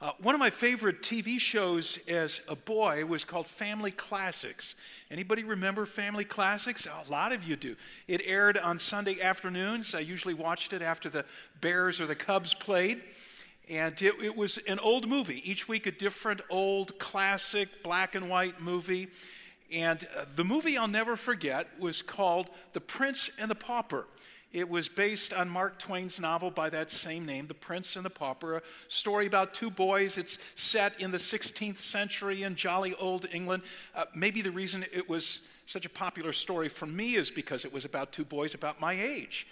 Uh, one of my favorite TV shows as a boy was called Family Classics. Anybody remember Family Classics? A lot of you do. It aired on Sunday afternoons. I usually watched it after the Bears or the Cubs played. And it, it was an old movie. Each week, a different old classic black and white movie. And uh, the movie I'll never forget was called The Prince and the Pauper. It was based on Mark Twain's novel by that same name, The Prince and the Pauper, a story about two boys. It's set in the 16th century in jolly old England. Uh, maybe the reason it was such a popular story for me is because it was about two boys about my age.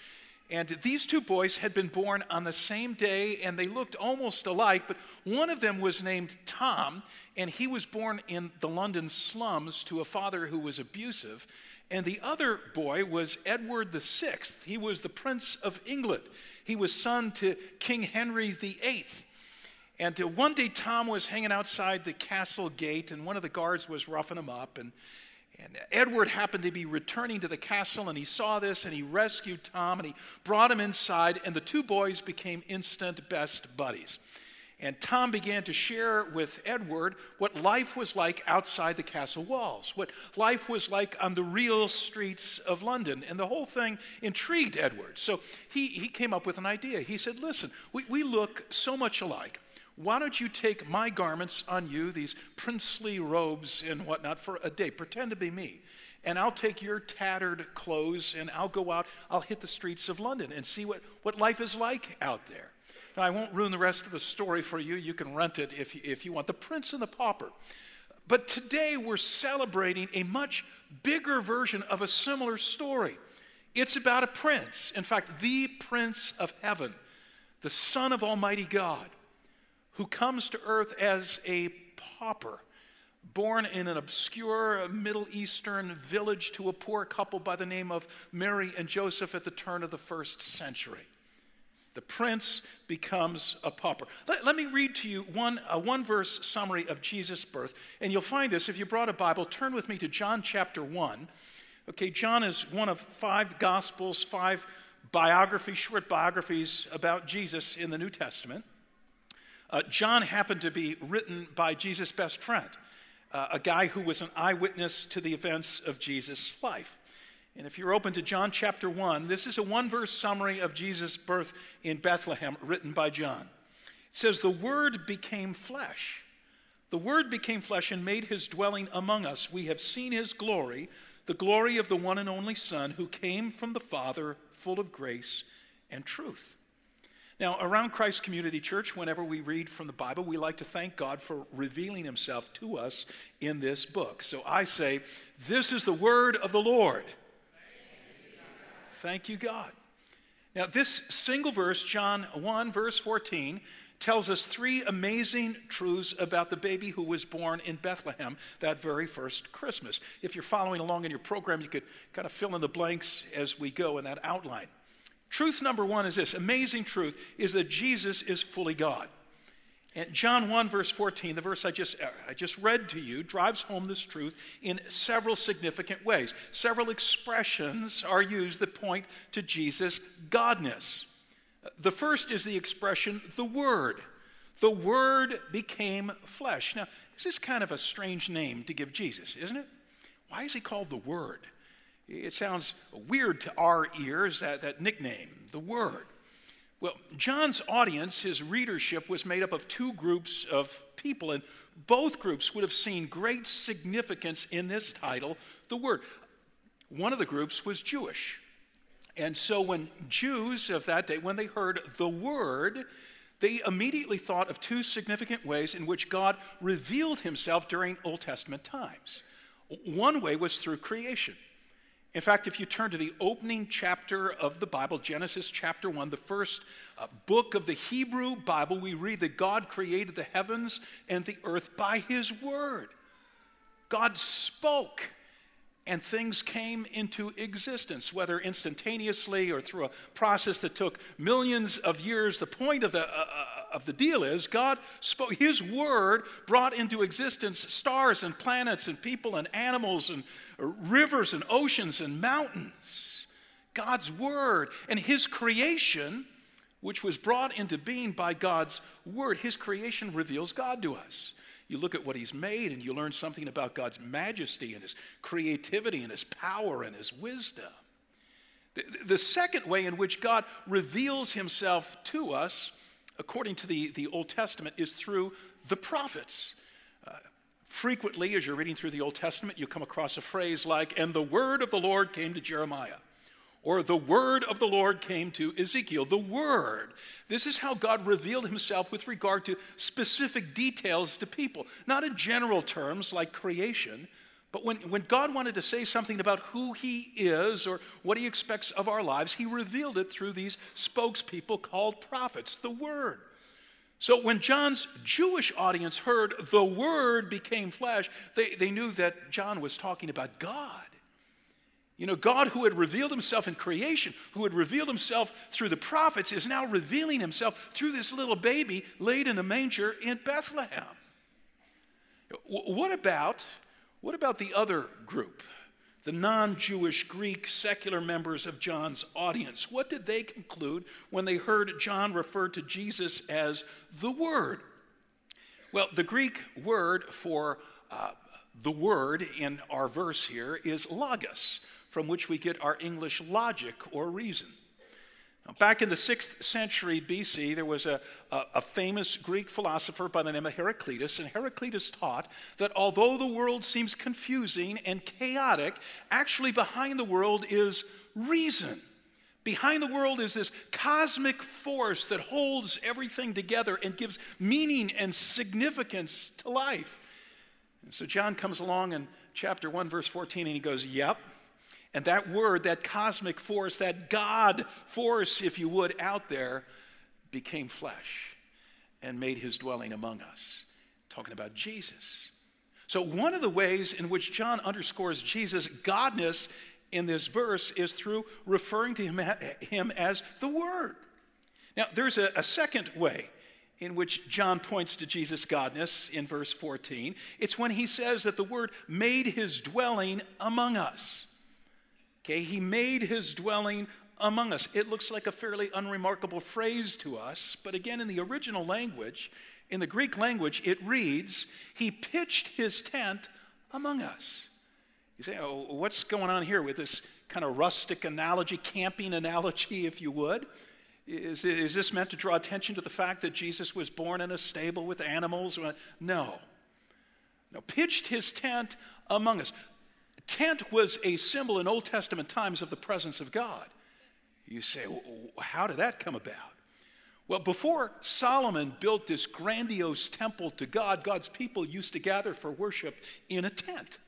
And these two boys had been born on the same day and they looked almost alike, but one of them was named Tom, and he was born in the London slums to a father who was abusive. And the other boy was Edward VI. He was the Prince of England. He was son to King Henry VIII. And uh, one day, Tom was hanging outside the castle gate, and one of the guards was roughing him up. And, and Edward happened to be returning to the castle, and he saw this, and he rescued Tom, and he brought him inside, and the two boys became instant best buddies. And Tom began to share with Edward what life was like outside the castle walls, what life was like on the real streets of London. And the whole thing intrigued Edward. So he, he came up with an idea. He said, Listen, we, we look so much alike. Why don't you take my garments on you, these princely robes and whatnot, for a day? Pretend to be me. And I'll take your tattered clothes and I'll go out, I'll hit the streets of London and see what, what life is like out there. Now, I won't ruin the rest of the story for you. You can rent it if you, if you want. The Prince and the Pauper. But today we're celebrating a much bigger version of a similar story. It's about a prince, in fact, the Prince of Heaven, the Son of Almighty God, who comes to earth as a pauper, born in an obscure Middle Eastern village to a poor couple by the name of Mary and Joseph at the turn of the first century. The prince becomes a pauper. Let, let me read to you one, a one verse summary of Jesus' birth. And you'll find this if you brought a Bible, turn with me to John chapter 1. Okay, John is one of five gospels, five biographies, short biographies about Jesus in the New Testament. Uh, John happened to be written by Jesus' best friend, uh, a guy who was an eyewitness to the events of Jesus' life. And if you're open to John chapter 1, this is a one verse summary of Jesus' birth in Bethlehem written by John. It says, The Word became flesh. The Word became flesh and made his dwelling among us. We have seen his glory, the glory of the one and only Son who came from the Father, full of grace and truth. Now, around Christ Community Church, whenever we read from the Bible, we like to thank God for revealing himself to us in this book. So I say, This is the word of the Lord. Thank you, God. Now, this single verse, John 1, verse 14, tells us three amazing truths about the baby who was born in Bethlehem that very first Christmas. If you're following along in your program, you could kind of fill in the blanks as we go in that outline. Truth number one is this amazing truth is that Jesus is fully God. And John 1, verse 14, the verse I just, uh, I just read to you, drives home this truth in several significant ways. Several expressions are used that point to Jesus' godness. The first is the expression, the Word. The Word became flesh. Now, this is kind of a strange name to give Jesus, isn't it? Why is he called the Word? It sounds weird to our ears, that, that nickname, the Word. Well, John's audience, his readership, was made up of two groups of people, and both groups would have seen great significance in this title, the Word. One of the groups was Jewish. And so when Jews of that day, when they heard the Word, they immediately thought of two significant ways in which God revealed himself during Old Testament times. One way was through creation. In fact, if you turn to the opening chapter of the Bible, Genesis chapter 1, the first uh, book of the Hebrew Bible, we read that God created the heavens and the earth by his word. God spoke and things came into existence, whether instantaneously or through a process that took millions of years. The point of the, uh, uh of the deal is God spoke, His word brought into existence stars and planets and people and animals and rivers and oceans and mountains. God's word and his creation which was brought into being by God's word. His creation reveals God to us. You look at what he's made and you learn something about God's majesty and his creativity and his power and his wisdom. The, second way in which God reveals himself to us, according to the, the Old Testament, is through the prophets. Frequently, as you're reading through the Old Testament, you come across a phrase like, and the word of the Lord came to Jeremiah. Or the word of the Lord came to Ezekiel. The word. This is how God revealed himself with regard to specific details to people, not in general terms like creation, but when, when God wanted to say something about who he is or what he expects of our lives, he revealed it through these spokespeople called prophets, the word. So when John's Jewish audience heard the word became flesh, they, they knew that John was talking about God. You know, God, who had revealed himself in creation, who had revealed himself through the prophets, is now revealing himself through this little baby laid in a manger in Bethlehem. What about, what about the other group, the non Jewish Greek secular members of John's audience? What did they conclude when they heard John refer to Jesus as the Word? Well, the Greek word for uh, the word in our verse here is logos from which we get our English logic or reason. Back in the 6th century BC, there was a, a, a, famous Greek philosopher by the name of Heraclitus, and Heraclitus taught that although the world seems confusing and chaotic, actually behind the world is reason. Behind the world is this cosmic force that holds everything together and gives meaning and significance to life. And so John comes along in chapter 1, verse 14, and he goes, Yep, and that word, that cosmic force, that God force, if you would, out there, became flesh and made his dwelling among us. Talking about Jesus. So, one of the ways in which John underscores Jesus' godness in this verse is through referring to him, as the Word. Now, there's a, a second way in which John points to Jesus' godness in verse 14. It's when he says that the Word made his dwelling among us. Okay, he made his dwelling among us. It looks like a fairly unremarkable phrase to us, but again, in the original language, in the Greek language, it reads, He pitched his tent among us. You say, Oh, what's going on here with this kind of rustic analogy, camping analogy, if you would? Is, is this meant to draw attention to the fact that Jesus was born in a stable with animals? No. No, pitched his tent among us tent was a symbol in Old Testament times of the presence of God. You say, how did that come about? Well, before Solomon built this grandiose temple to God, God's people used to gather for worship in a tent.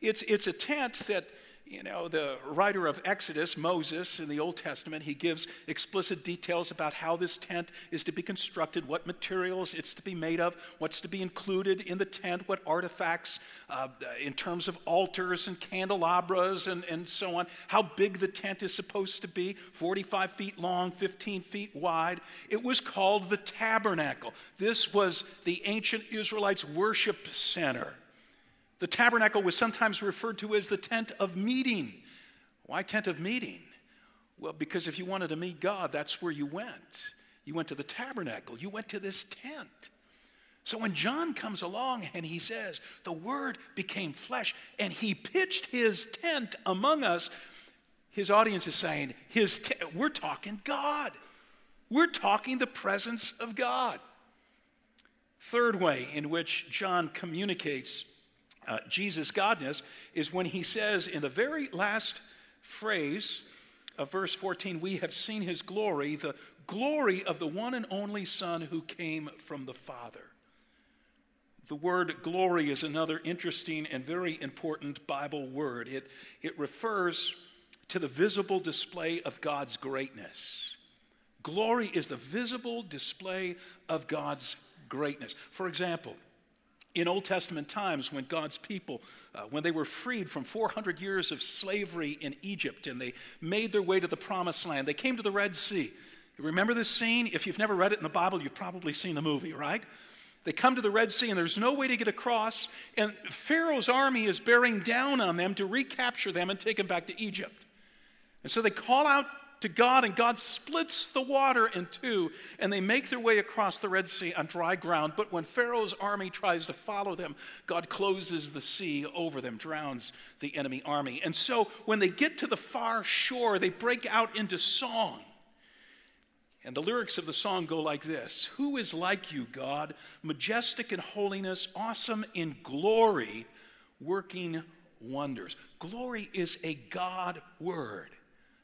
It's, it's a tent that you know, the writer of Exodus, Moses, in the Old Testament, he gives explicit details about how this tent is to be constructed, what materials it's to be made of, what's to be included in the tent, what artifacts uh, in terms of altars and candelabras and, and so on, how big the tent is supposed to be 45 feet long, 15 feet wide. It was called the tabernacle. This was the ancient Israelites' worship center. The tabernacle was sometimes referred to as the tent of meeting. Why tent of meeting? Well, because if you wanted to meet God, that's where you went. You went to the tabernacle, you went to this tent. So when John comes along and he says, The Word became flesh and he pitched his tent among us, his audience is saying, his te- We're talking God. We're talking the presence of God. Third way in which John communicates uh, Jesus' godness is when he says in the very last phrase of verse 14, We have seen his glory, the glory of the one and only Son who came from the Father. The word glory is another interesting and very important Bible word. It, it refers to the visible display of God's greatness. Glory is the visible display of God's greatness. For example, in Old Testament times when God's people, uh, when they were freed from 400 years of slavery in Egypt and they made their way to the promised land, they came to the Red Sea. Remember this scene? If you've never read it in the Bible, you've probably seen the movie, right? They come to the Red Sea and there's no way to get across, and Pharaoh's army is bearing down on them to recapture them and take them back to Egypt. And so they call out to God, and God splits the water in two, and they make their way across the Red Sea on dry ground. But when Pharaoh's army tries to follow them, God closes the sea over them, drowns the enemy army. And so when they get to the far shore, they break out into song. And the lyrics of the song go like this Who is like you, God, majestic in holiness, awesome in glory, working wonders? Glory is a God word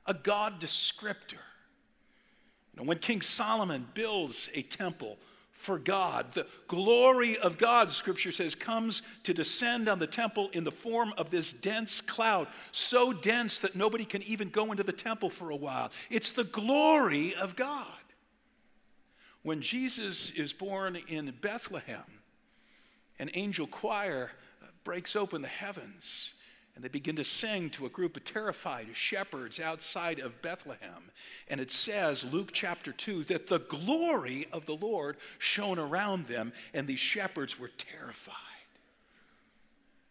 a God descriptor. And when King Solomon builds a temple for God, the glory of God, Scripture says, comes to descend on the temple in the form of this dense cloud, so dense that nobody can even go into the temple for a while. It's the glory of God. When Jesus is born in Bethlehem, an angel choir breaks open the heavens and they begin to sing to a group of terrified shepherds outside of Bethlehem. And it says, Luke chapter 2, that the glory of the Lord shone around them, and these shepherds were terrified.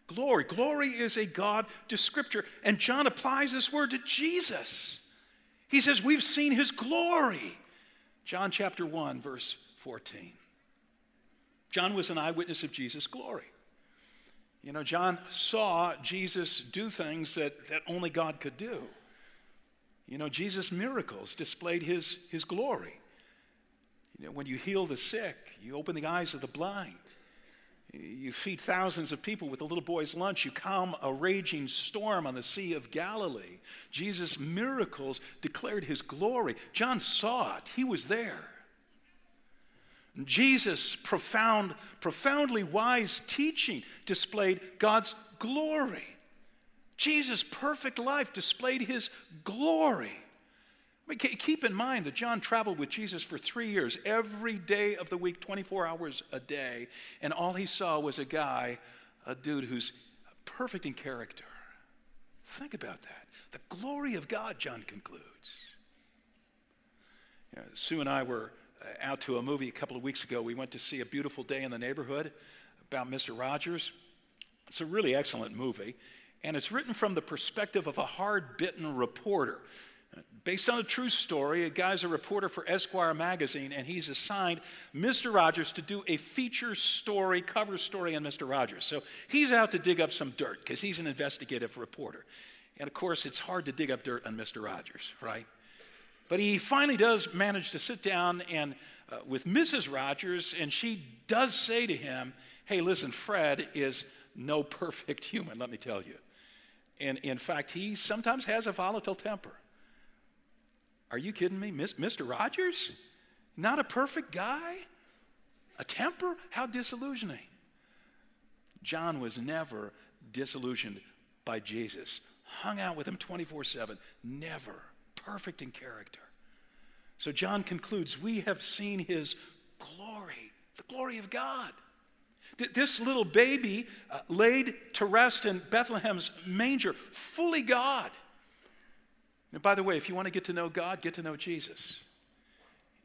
Glory. Glory is a God descriptor. And John applies this word to Jesus. He says, We've seen his glory. John chapter 1, verse 14. John was an eyewitness of Jesus' glory. You know, John saw Jesus do things that, that only God could do. You know, Jesus' miracles displayed his, his glory. You know, when you heal the sick, you open the eyes of the blind, you feed thousands of people with a little boy's lunch, you calm a raging storm on the Sea of Galilee. Jesus' miracles declared his glory. John saw it, he was there. Jesus' profound, profoundly wise teaching displayed God's glory. Jesus' perfect life displayed his glory. I mean, keep in mind that John traveled with Jesus for three years, every day of the week, 24 hours a day, and all he saw was a guy, a dude who's perfect in character. Think about that. The glory of God, John concludes. Sue and I were Uh, out to a movie a couple of weeks ago. We went to see A Beautiful Day in the Neighborhood about Mr. Rogers. It's a really excellent movie, and it's written from the perspective of a hard bitten reporter. Based on a true story, a guy's a reporter for Esquire magazine, and he's assigned Mr. Rogers to do a feature story, cover story on Mr. Rogers. So he's out to dig up some dirt because he's an investigative reporter. And of course, it's hard to dig up dirt on Mr. Rogers, right? But he finally does manage to sit down and uh, with Mrs. Rogers, and she does say to him, Hey, listen, Fred is no perfect human, let me tell you. And in fact, he sometimes has a volatile temper. Are you kidding me? Mr. Rogers? Not a perfect guy? A temper? How disillusioning. John was never disillusioned by Jesus, hung out with him 24 7, never perfect in character. So John concludes we have seen his glory, the glory of God. This little baby uh, laid to rest in Bethlehem's manger, fully God. And by the way, if you want to get to know God, get to know Jesus.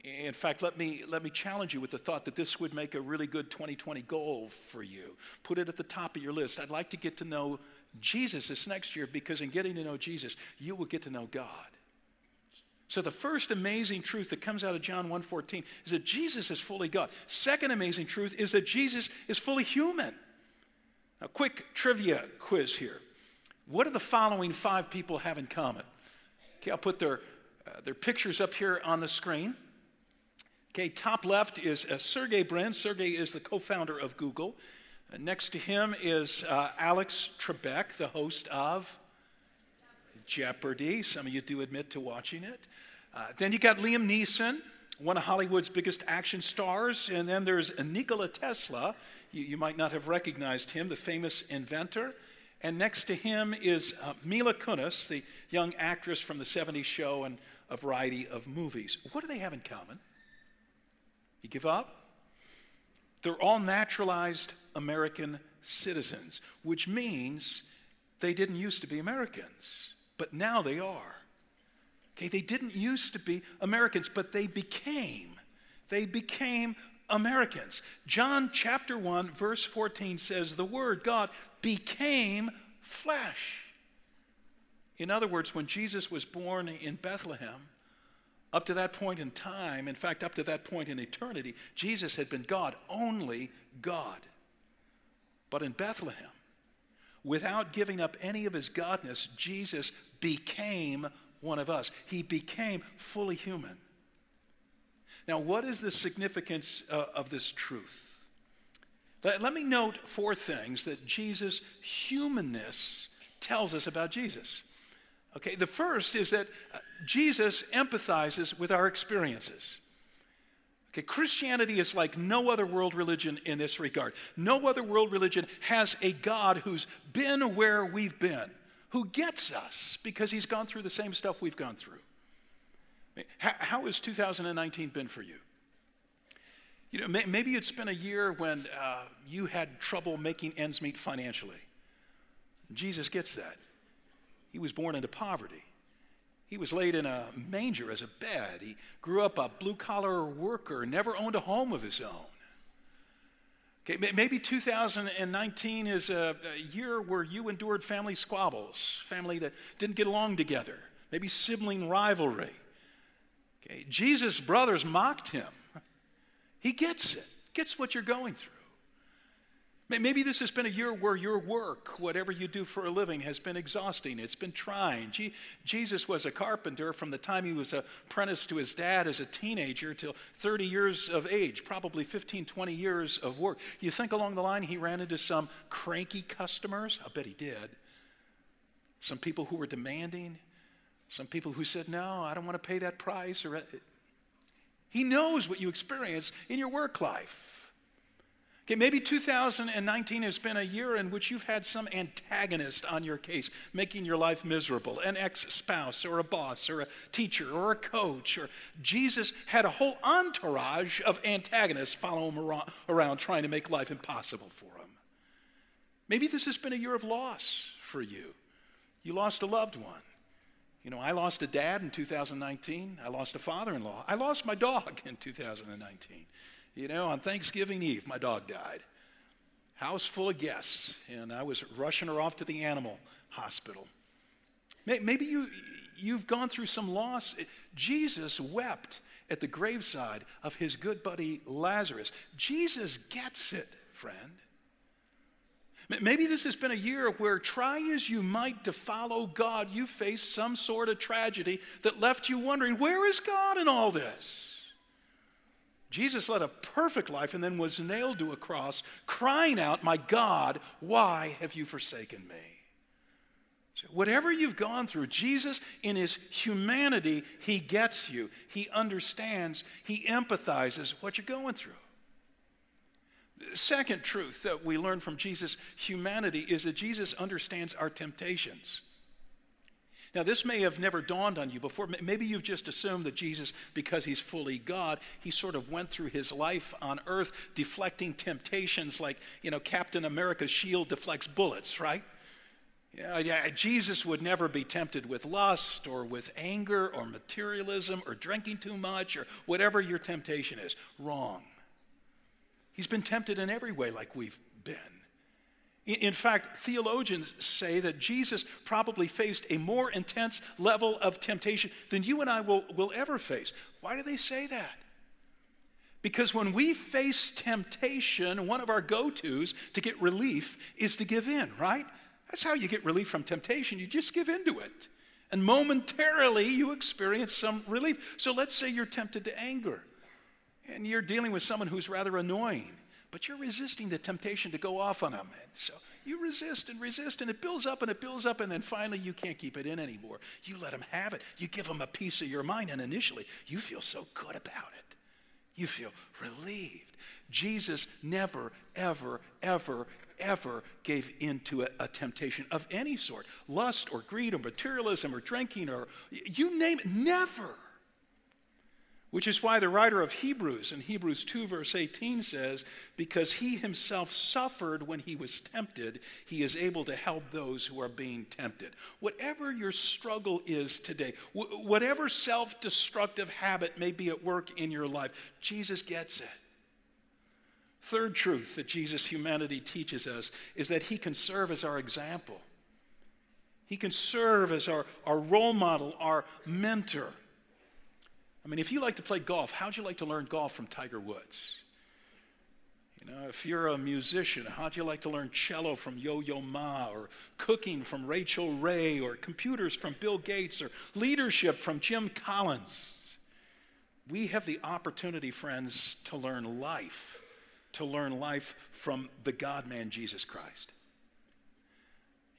In fact, let me, let me challenge you with the thought that this would make a really good 2020 goal for you. Put it at the top of your list. I'd like to get to know Jesus this next year because in getting to know Jesus, you will get to know God. So the first amazing truth that comes out of John 1:14 is that Jesus is fully God. Second amazing truth is that Jesus is fully human. A quick trivia quiz here. What do the following five people have in common? Okay, I'll put their, uh, their pictures up here on the screen. Okay, top left is uh, Sergey Brin. Sergey is the co founder of Google. Uh, next to him is uh, Alex Trebek, the host of Jeopardy! Some of you do admit to watching it. Uh, then you got Liam Neeson, one of Hollywood's biggest action stars. And then there's Nikola Tesla. You, you might not have recognized him, the famous inventor. And next to him is uh, Mila Kunis, the young actress from the 70s show and a variety of movies. What do they have in common? You give up? They're all naturalized American citizens, which means they didn't used to be Americans, but now they are. Okay, they didn't used to be Americans, but they became. They became Americans. John chapter 1, verse 14 says, The Word, God, became flesh. In other words, when Jesus was born in Bethlehem, Up to that point in time, in fact, up to that point in eternity, Jesus had been God, only God. But in Bethlehem, without giving up any of his godness, Jesus became one of us. He became fully human. Now, what is the significance uh, of this truth? Let, let me note four things that Jesus' humanness tells us about Jesus. Okay, the first is that uh, Jesus empathizes with our experiences. Okay, Christianity is like no other world religion in this regard. No other world religion has a God who's been where we've been, who gets us because he's gone through the same stuff we've gone through. How, has 2019 been for you? You know, may, maybe it's been a year when uh, you had trouble making ends meet financially. Jesus gets that. He was born into poverty. He was laid in a manger as a bed. He grew up a blue collar worker, never owned a home of his own. Okay, maybe 2019 is a, a, year where you endured family squabbles, family that didn't get along together, maybe sibling rivalry. Okay, Jesus' brothers mocked him. He gets it, gets what you're going through. Maybe this has been a year where your work, whatever you do for a living, has been exhausting. It's been trying. Jesus was a carpenter from the time he was apprenticed to his dad as a teenager till 30 years of age, probably 15, 20 years of work. You think along the line he ran into some cranky customers? I bet he did. Some people who were demanding, some people who said, No, I don't want to pay that price. Or, uh, he knows what you experience in your work life. Okay, maybe 2019 has been a year in which you've had some antagonist on your case, making your life miserable an ex spouse, or a boss, or a teacher, or a coach. Or Jesus had a whole entourage of antagonists following him around, around trying to make life impossible for him. Maybe this has been a year of loss for you. You lost a loved one. You know, I lost a dad in 2019. I lost a father in law. I lost my dog in 2019. You know, on Thanksgiving Eve, my dog died. House full of guests, and I was rushing her off to the animal hospital. Maybe you, you've gone through some loss. Jesus wept at the graveside of his good buddy Lazarus. Jesus gets it, friend. Maybe this has been a year where, try as you might to follow God, you faced some sort of tragedy that left you wondering, where is God in all this? Jesus led a perfect life and then was nailed to a cross, crying out, My God, why have you forsaken me? So whatever you've gone through, Jesus, in his humanity, he gets you. He understands, he empathizes what you're going through. Second truth that we learn from Jesus' humanity is that Jesus understands our temptations. Now, this may have never dawned on you before. Maybe you've just assumed that Jesus, because he's fully God, he sort of went through his life on earth deflecting temptations like, you know, Captain America's shield deflects bullets, right? Yeah, yeah, Jesus would never be tempted with lust or with anger or materialism or drinking too much or whatever your temptation is. Wrong. He's been tempted in every way like we've been. In fact, theologians say that Jesus probably faced a more intense level of temptation than you and I will, will ever face. Why do they say that? Because when we face temptation, one of our go tos to get relief is to give in, right? That's how you get relief from temptation. You just give into it. And momentarily you experience some relief. So let's say you're tempted to anger and you're dealing with someone who's rather annoying but you're resisting the temptation to go off on them. And so you resist and resist, and it builds up and it builds up, and then finally you can't keep it in anymore. You let them have it. You give them a piece of your mind, and initially you feel so good about it. You feel relieved. Jesus never, ever, ever, ever gave in to a, a, temptation of any sort lust or greed or materialism or drinking or you name it, never. Which is why the writer of Hebrews in Hebrews 2, verse 18 says, Because he himself suffered when he was tempted, he is able to help those who are being tempted. Whatever your struggle is today, whatever self destructive habit may be at work in your life, Jesus gets it. Third truth that Jesus' humanity teaches us is that he can serve as our example. He can serve as our, our role model, our mentor. I mean, if you like to play golf, how'd you like to learn golf from Tiger Woods? You know, if you're a musician, how'd you like to learn cello from Yo Yo Ma, or cooking from Rachael Ray, or computers from Bill Gates, or leadership from Jim Collins? We have the opportunity, friends, to learn life, to learn life from the God man, Jesus Christ.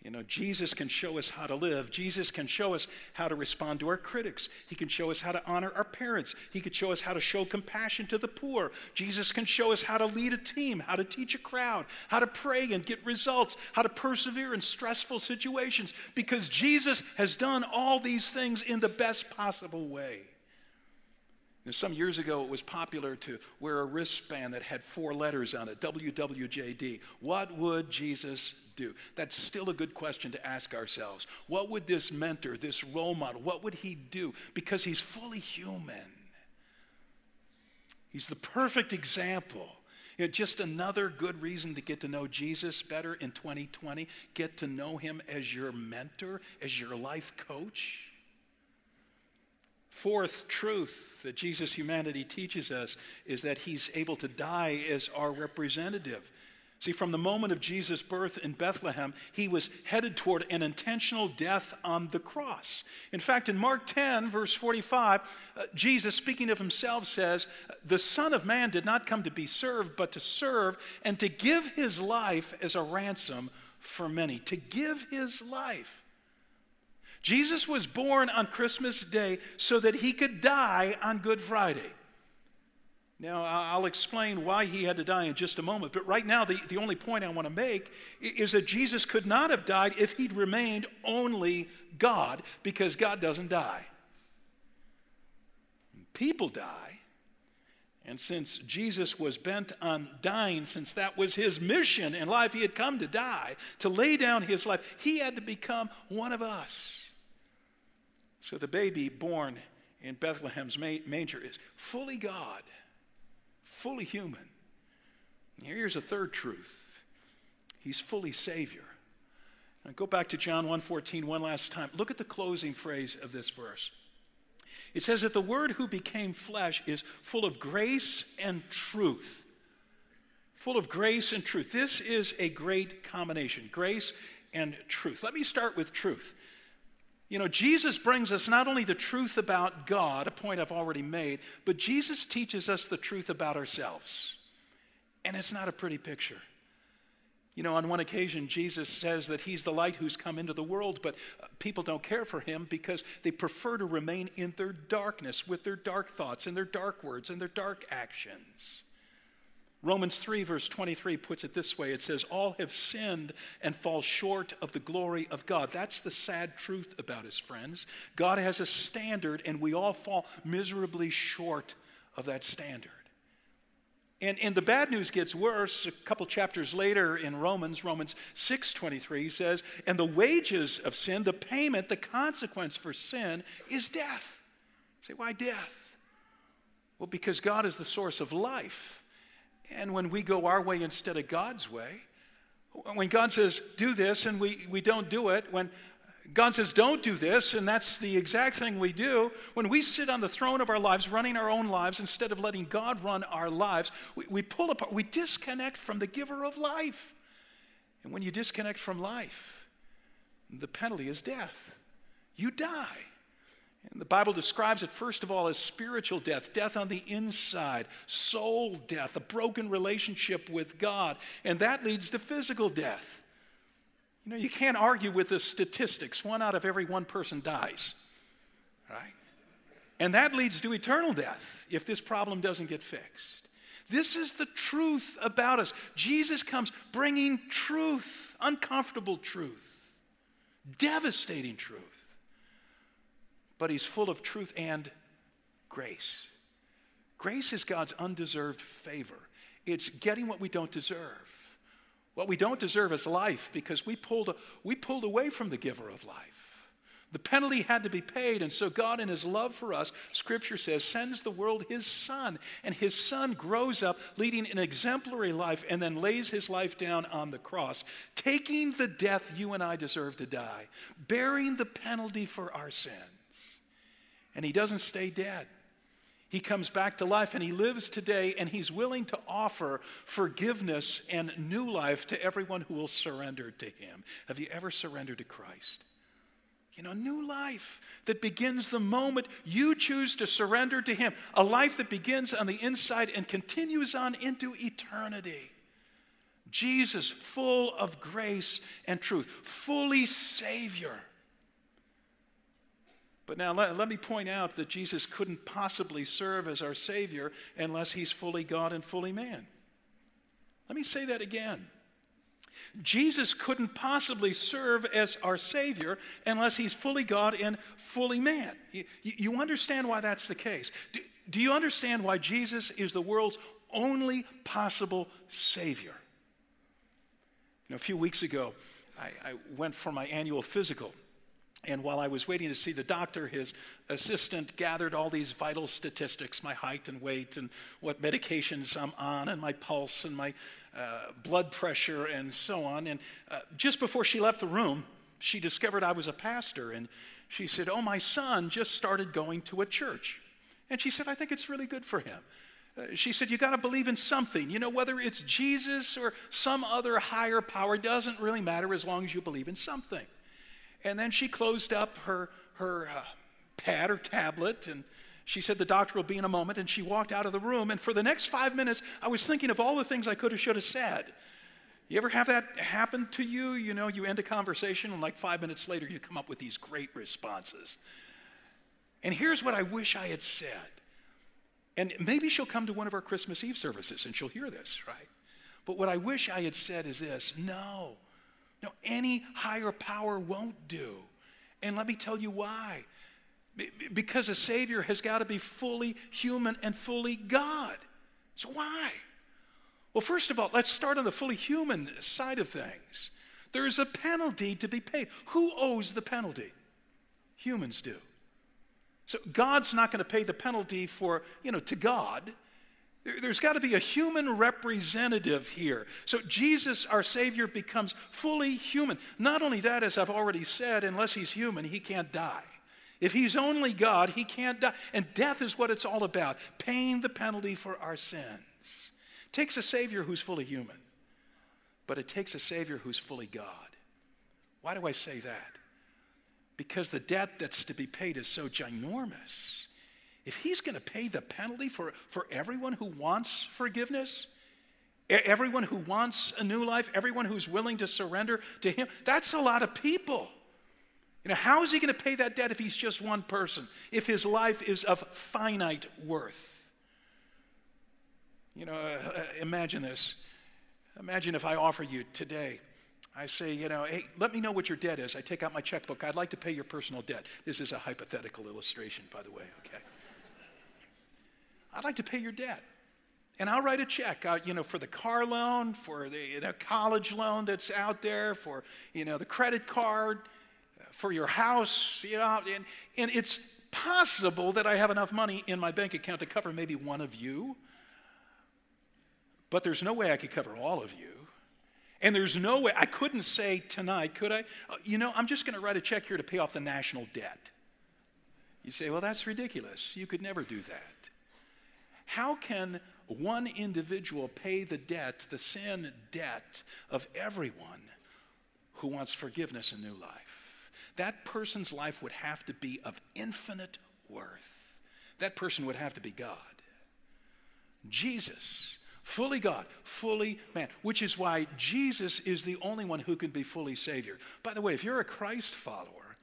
You know, Jesus can show us how to live. Jesus can show us how to respond to our critics. He can show us how to honor our parents. He could show us how to show compassion to the poor. Jesus can show us how to lead a team, how to teach a crowd, how to pray and get results, how to persevere in stressful situations, because Jesus has done all these things in the best possible way. Know, some years ago, it was popular to wear a wristband that had four letters on it WWJD. What would Jesus do? That's still a good question to ask ourselves. What would this mentor, this role model, what would he do? Because he's fully human. He's the perfect example. You know, just another good reason to get to know Jesus better in 2020. Get to know him as your mentor, as your life coach. Fourth truth that Jesus' humanity teaches us is that he's able to die as our representative. See, from the moment of Jesus' birth in Bethlehem, he was headed toward an intentional death on the cross. In fact, in Mark 10, verse 45, uh, Jesus, speaking of himself, says, The Son of Man did not come to be served, but to serve and to give his life as a ransom for many. To give his life. Jesus was born on Christmas Day so that he could die on Good Friday. Now, I'll explain why he had to die in just a moment, but right now, the, the only point I want to make is that Jesus could not have died if he'd remained only God, because God doesn't die. People die. And since Jesus was bent on dying, since that was his mission in life, he had come to die, to lay down his life, he had to become one of us. So the baby born in Bethlehem's manger is fully God, fully human. Here's a third truth He's fully Savior. Now go back to John 1:14 one last time. Look at the closing phrase of this verse. It says that the word who became flesh is full of grace and truth. Full of grace and truth. This is a great combination grace and truth. Let me start with truth. You know, Jesus brings us not only the truth about God, a point I've already made, but Jesus teaches us the truth about ourselves. And it's not a pretty picture. You know, on one occasion, Jesus says that he's the light who's come into the world, but uh, people don't care for him because they prefer to remain in their darkness with their dark thoughts and their dark words and their dark actions. Romans 3, verse 23 puts it this way it says, All have sinned and fall short of the glory of God. That's the sad truth about his friends. God has a standard, and we all fall miserably short of that standard. And, and the bad news gets worse. A couple chapters later in Romans, Romans 6:23 says, "And the wages of sin, the payment, the consequence for sin is death." say, why death? Well, because God is the source of life. And when we go our way instead of God's way, when God says, do this, and we, we don't do it, when God says, don't do this, and that's the exact thing we do, when we sit on the throne of our lives, running our own lives, instead of letting God run our lives, we, we pull apart, we disconnect from the giver of life. And when you disconnect from life, the penalty is death. You die. And the Bible describes it, first of all, as spiritual death, death on the inside, soul death, a broken relationship with God. And that leads to physical death. You know, you can't argue with the statistics. One out of every one person dies, right? And that leads to eternal death if this problem doesn't get fixed. This is the truth about us. Jesus comes bringing truth, uncomfortable truth, devastating truth but he's full of truth and grace. Grace is God's undeserved favor, it's getting what we don't deserve. What we don't deserve is life because we pulled, we pulled away from the giver of life. The penalty had to be paid, and so God, in His love for us, Scripture says, sends the world His Son. And His Son grows up leading an exemplary life and then lays His life down on the cross, taking the death you and I deserve to die, bearing the penalty for our sin and he doesn't stay dead. He comes back to life and he lives today, and he's willing to offer forgiveness and new life to everyone who will surrender to him. Have you ever surrendered to Christ? You know, new life that begins the moment you choose to surrender to Him. A life that begins on the inside and continues on into eternity. Jesus, full of grace and truth, fully Savior. But now let, let, me point out that Jesus couldn't possibly serve as our Savior unless He's fully God and fully man. Let me say that again. Jesus couldn't possibly serve as our Savior unless He's fully God and fully man. You, you understand why that's the case? Do, do you understand why Jesus is the world's only possible Savior? You know, a few weeks ago, I, I went for my annual physical. And while I was waiting to see the doctor, his assistant gathered all these vital statistics my height and weight, and what medications I'm on, and my pulse, and my uh, blood pressure, and so on. And uh, just before she left the room, she discovered I was a pastor. And she said, Oh, my son just started going to a church. And she said, I think it's really good for him. Uh, she said, You got to believe in something. You know, whether it's Jesus or some other higher power doesn't really matter as long as you believe in something. And then she closed up her, her uh, pad or tablet and she said, The doctor will be in a moment. And she walked out of the room. And for the next five minutes, I was thinking of all the things I could have, should have said. You ever have that happen to you? You know, you end a conversation, and like five minutes later, you come up with these great responses. And here's what I wish I had said. And maybe she'll come to one of our Christmas Eve services and she'll hear this, right? But what I wish I had said is this no, no, any higher power won't do. And let me tell you why. Because a Savior has got to be fully human and fully God. So, why? Well, first of all, let's start on the fully human side of things. There is a penalty to be paid. Who owes the penalty? Humans do. So God's not going to pay the penalty for, you know, to God. There's got to be a human representative here. So Jesus, our Savior, becomes fully human. Not only that, as I've already said, unless he's human, he can't die. If he's only God, he can't die. And death is what it's all about paying the penalty for our sins. It takes a Savior who's fully human, but it takes a Savior who's fully God. Why do I say that? Because the debt that's to be paid is so ginormous if he's going to pay the penalty for, for everyone who wants forgiveness, everyone who wants a new life, everyone who's willing to surrender to him, that's a lot of people. You know, how is he going to pay that debt if he's just one person, if his life is of finite worth? You know, uh, uh imagine this. Imagine if I offer you today, I say, you know, hey, let me know what your debt is. I take out my checkbook. I'd like to pay your personal debt. This is a hypothetical illustration, by the way, okay? I'd like to pay your debt. And I'll write a check, uh, you know, for the car loan, for the you know, college loan that's out there, for, you know, the credit card, for your house, you know, and, and it's possible that I have enough money in my bank account to cover maybe one of you, but there's no way I could cover all of you. And there's no way, I couldn't say tonight, could I? Uh, you know, I'm just going to write a check here to pay off the national debt. You say, well, that's ridiculous. You could never do that. How can one individual pay the debt, the sin debt of everyone who wants forgiveness and new life? That person's life would have to be of infinite worth. That person would have to be God. Jesus, fully God, fully man, which is why Jesus is the only one who can be fully Savior. By the way, if you're a Christ follower,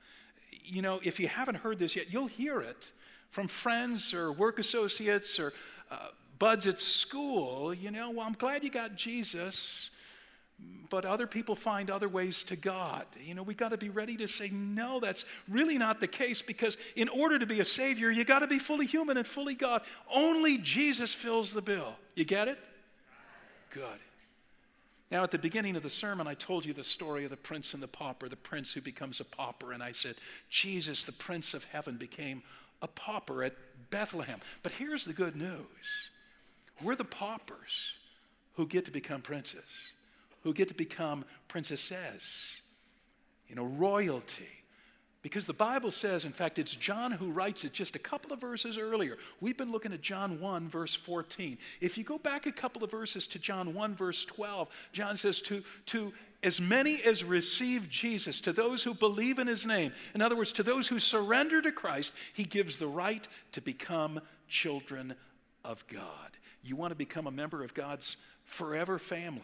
you know, if you haven't heard this yet, you'll hear it from friends or work associates or uh, buds at school, you know, well, I'm glad you got Jesus, but other people find other ways to God. You know, we got to be ready to say, no, that's really not the case because in order to be a Savior, you got to be fully human and fully God. Only Jesus fills the bill. You get it? Good. Now, at the beginning of the sermon, I told you the story of the prince and the pauper, the prince who becomes a pauper, and I said, Jesus, the prince of heaven, became a pauper at Bethlehem. But here's the good news we're the paupers who get to become princes, who get to become princesses, you know, royalty. Because the Bible says, in fact, it's John who writes it just a couple of verses earlier. We've been looking at John 1, verse 14. If you go back a couple of verses to John 1, verse 12, John says, To, to as many as receive Jesus, to those who believe in his name, in other words, to those who surrender to Christ, he gives the right to become children of God. You want to become a member of God's forever family.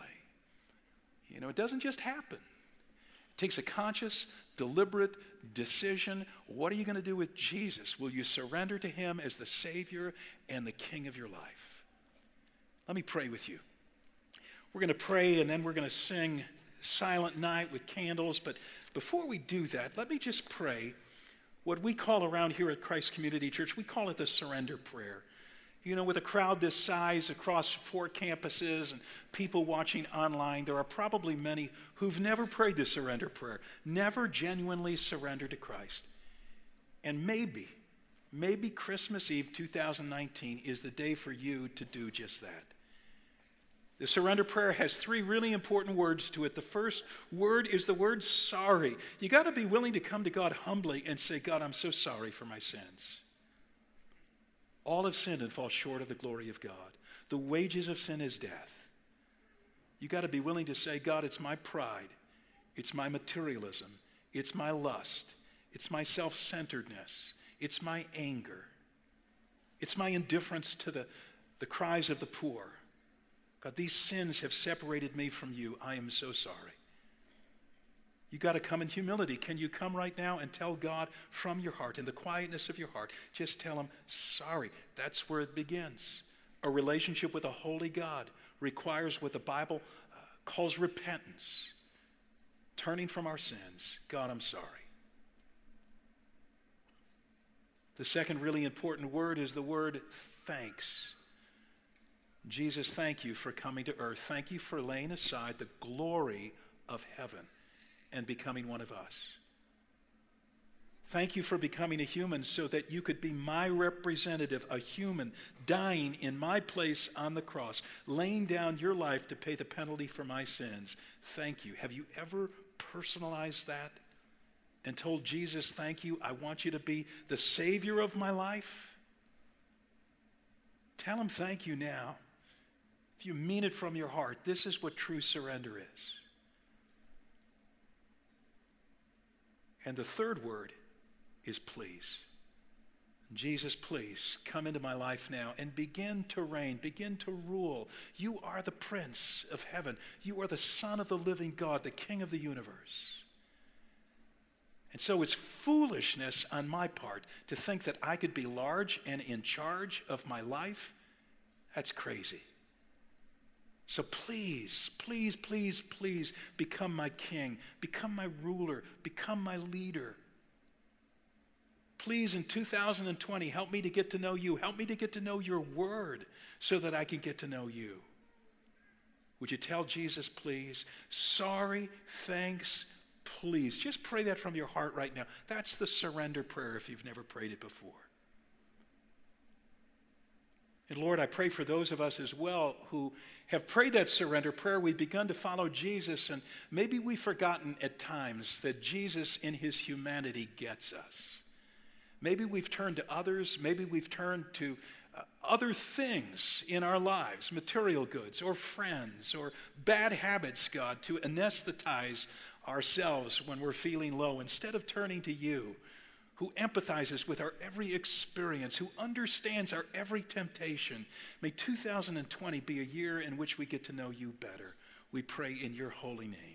You know, it doesn't just happen. It takes a conscious, deliberate decision. What are you going to do with Jesus? Will you surrender to him as the Savior and the King of your life? Let me pray with you. We're going to pray and then we're going to sing Silent Night with candles. But before we do that, let me just pray what we call around here at Christ Community Church, we call it the surrender prayer. You know, with a crowd this size across four campuses and people watching online, there are probably many who've never prayed the surrender prayer, never genuinely surrendered to Christ. And maybe, maybe Christmas Eve 2019 is the day for you to do just that. The surrender prayer has three really important words to it. The first word is the word sorry. You got to be willing to come to God humbly and say, God, I'm so sorry for my sins. All have sinned and fall short of the glory of God. The wages of sin is death. You got to be willing to say, God, it's my pride, it's my materialism, it's my lust, it's my self centeredness, it's my anger, it's my indifference to the, the cries of the poor. God, these sins have separated me from you. I am so sorry. You got to come in humility. Can you come right now and tell God from your heart, in the quietness of your heart? Just tell Him, sorry. That's where it begins. A relationship with a holy God requires what the Bible uh, calls repentance, turning from our sins. God, I'm sorry. The second really important word is the word thanks. Jesus, thank you for coming to earth. Thank you for laying aside the glory of heaven and becoming one of us. Thank you for becoming a human so that you could be my representative, a human, dying in my place on the cross, laying down your life to pay the penalty for my sins. Thank you. Have you ever personalized that and told Jesus, Thank you, I want you to be the Savior of my life? Tell him thank you now. If you mean it from your heart, this is what true surrender is. And the third word is please. Jesus, please come into my life now and begin to reign, begin to rule. You are the Prince of heaven. You are the Son of the living God, the King of the universe. And so it's foolishness on my part to think that I could be large and in charge of my life. That's crazy. So please, please, please, please become my king, become my ruler, become my leader. Please, in 2020, help me to get to know you. Help me to get to know your word so that I can get to know you. Would you tell Jesus, please? Sorry, thanks, please. Just pray that from your heart right now. That's the surrender prayer if you've never prayed it before. And Lord, I pray for those of us as well who have prayed that surrender prayer. We've begun to follow Jesus, and maybe we've forgotten at times that Jesus in his humanity gets us. Maybe we've turned to others, maybe we've turned to uh, other things in our lives, material goods or friends or bad habits, God, to anesthetize ourselves when we're feeling low instead of turning to you who empathizes with our every experience, who understands our every temptation. May 2020 be a year in which we get to know you better. We pray in your holy name.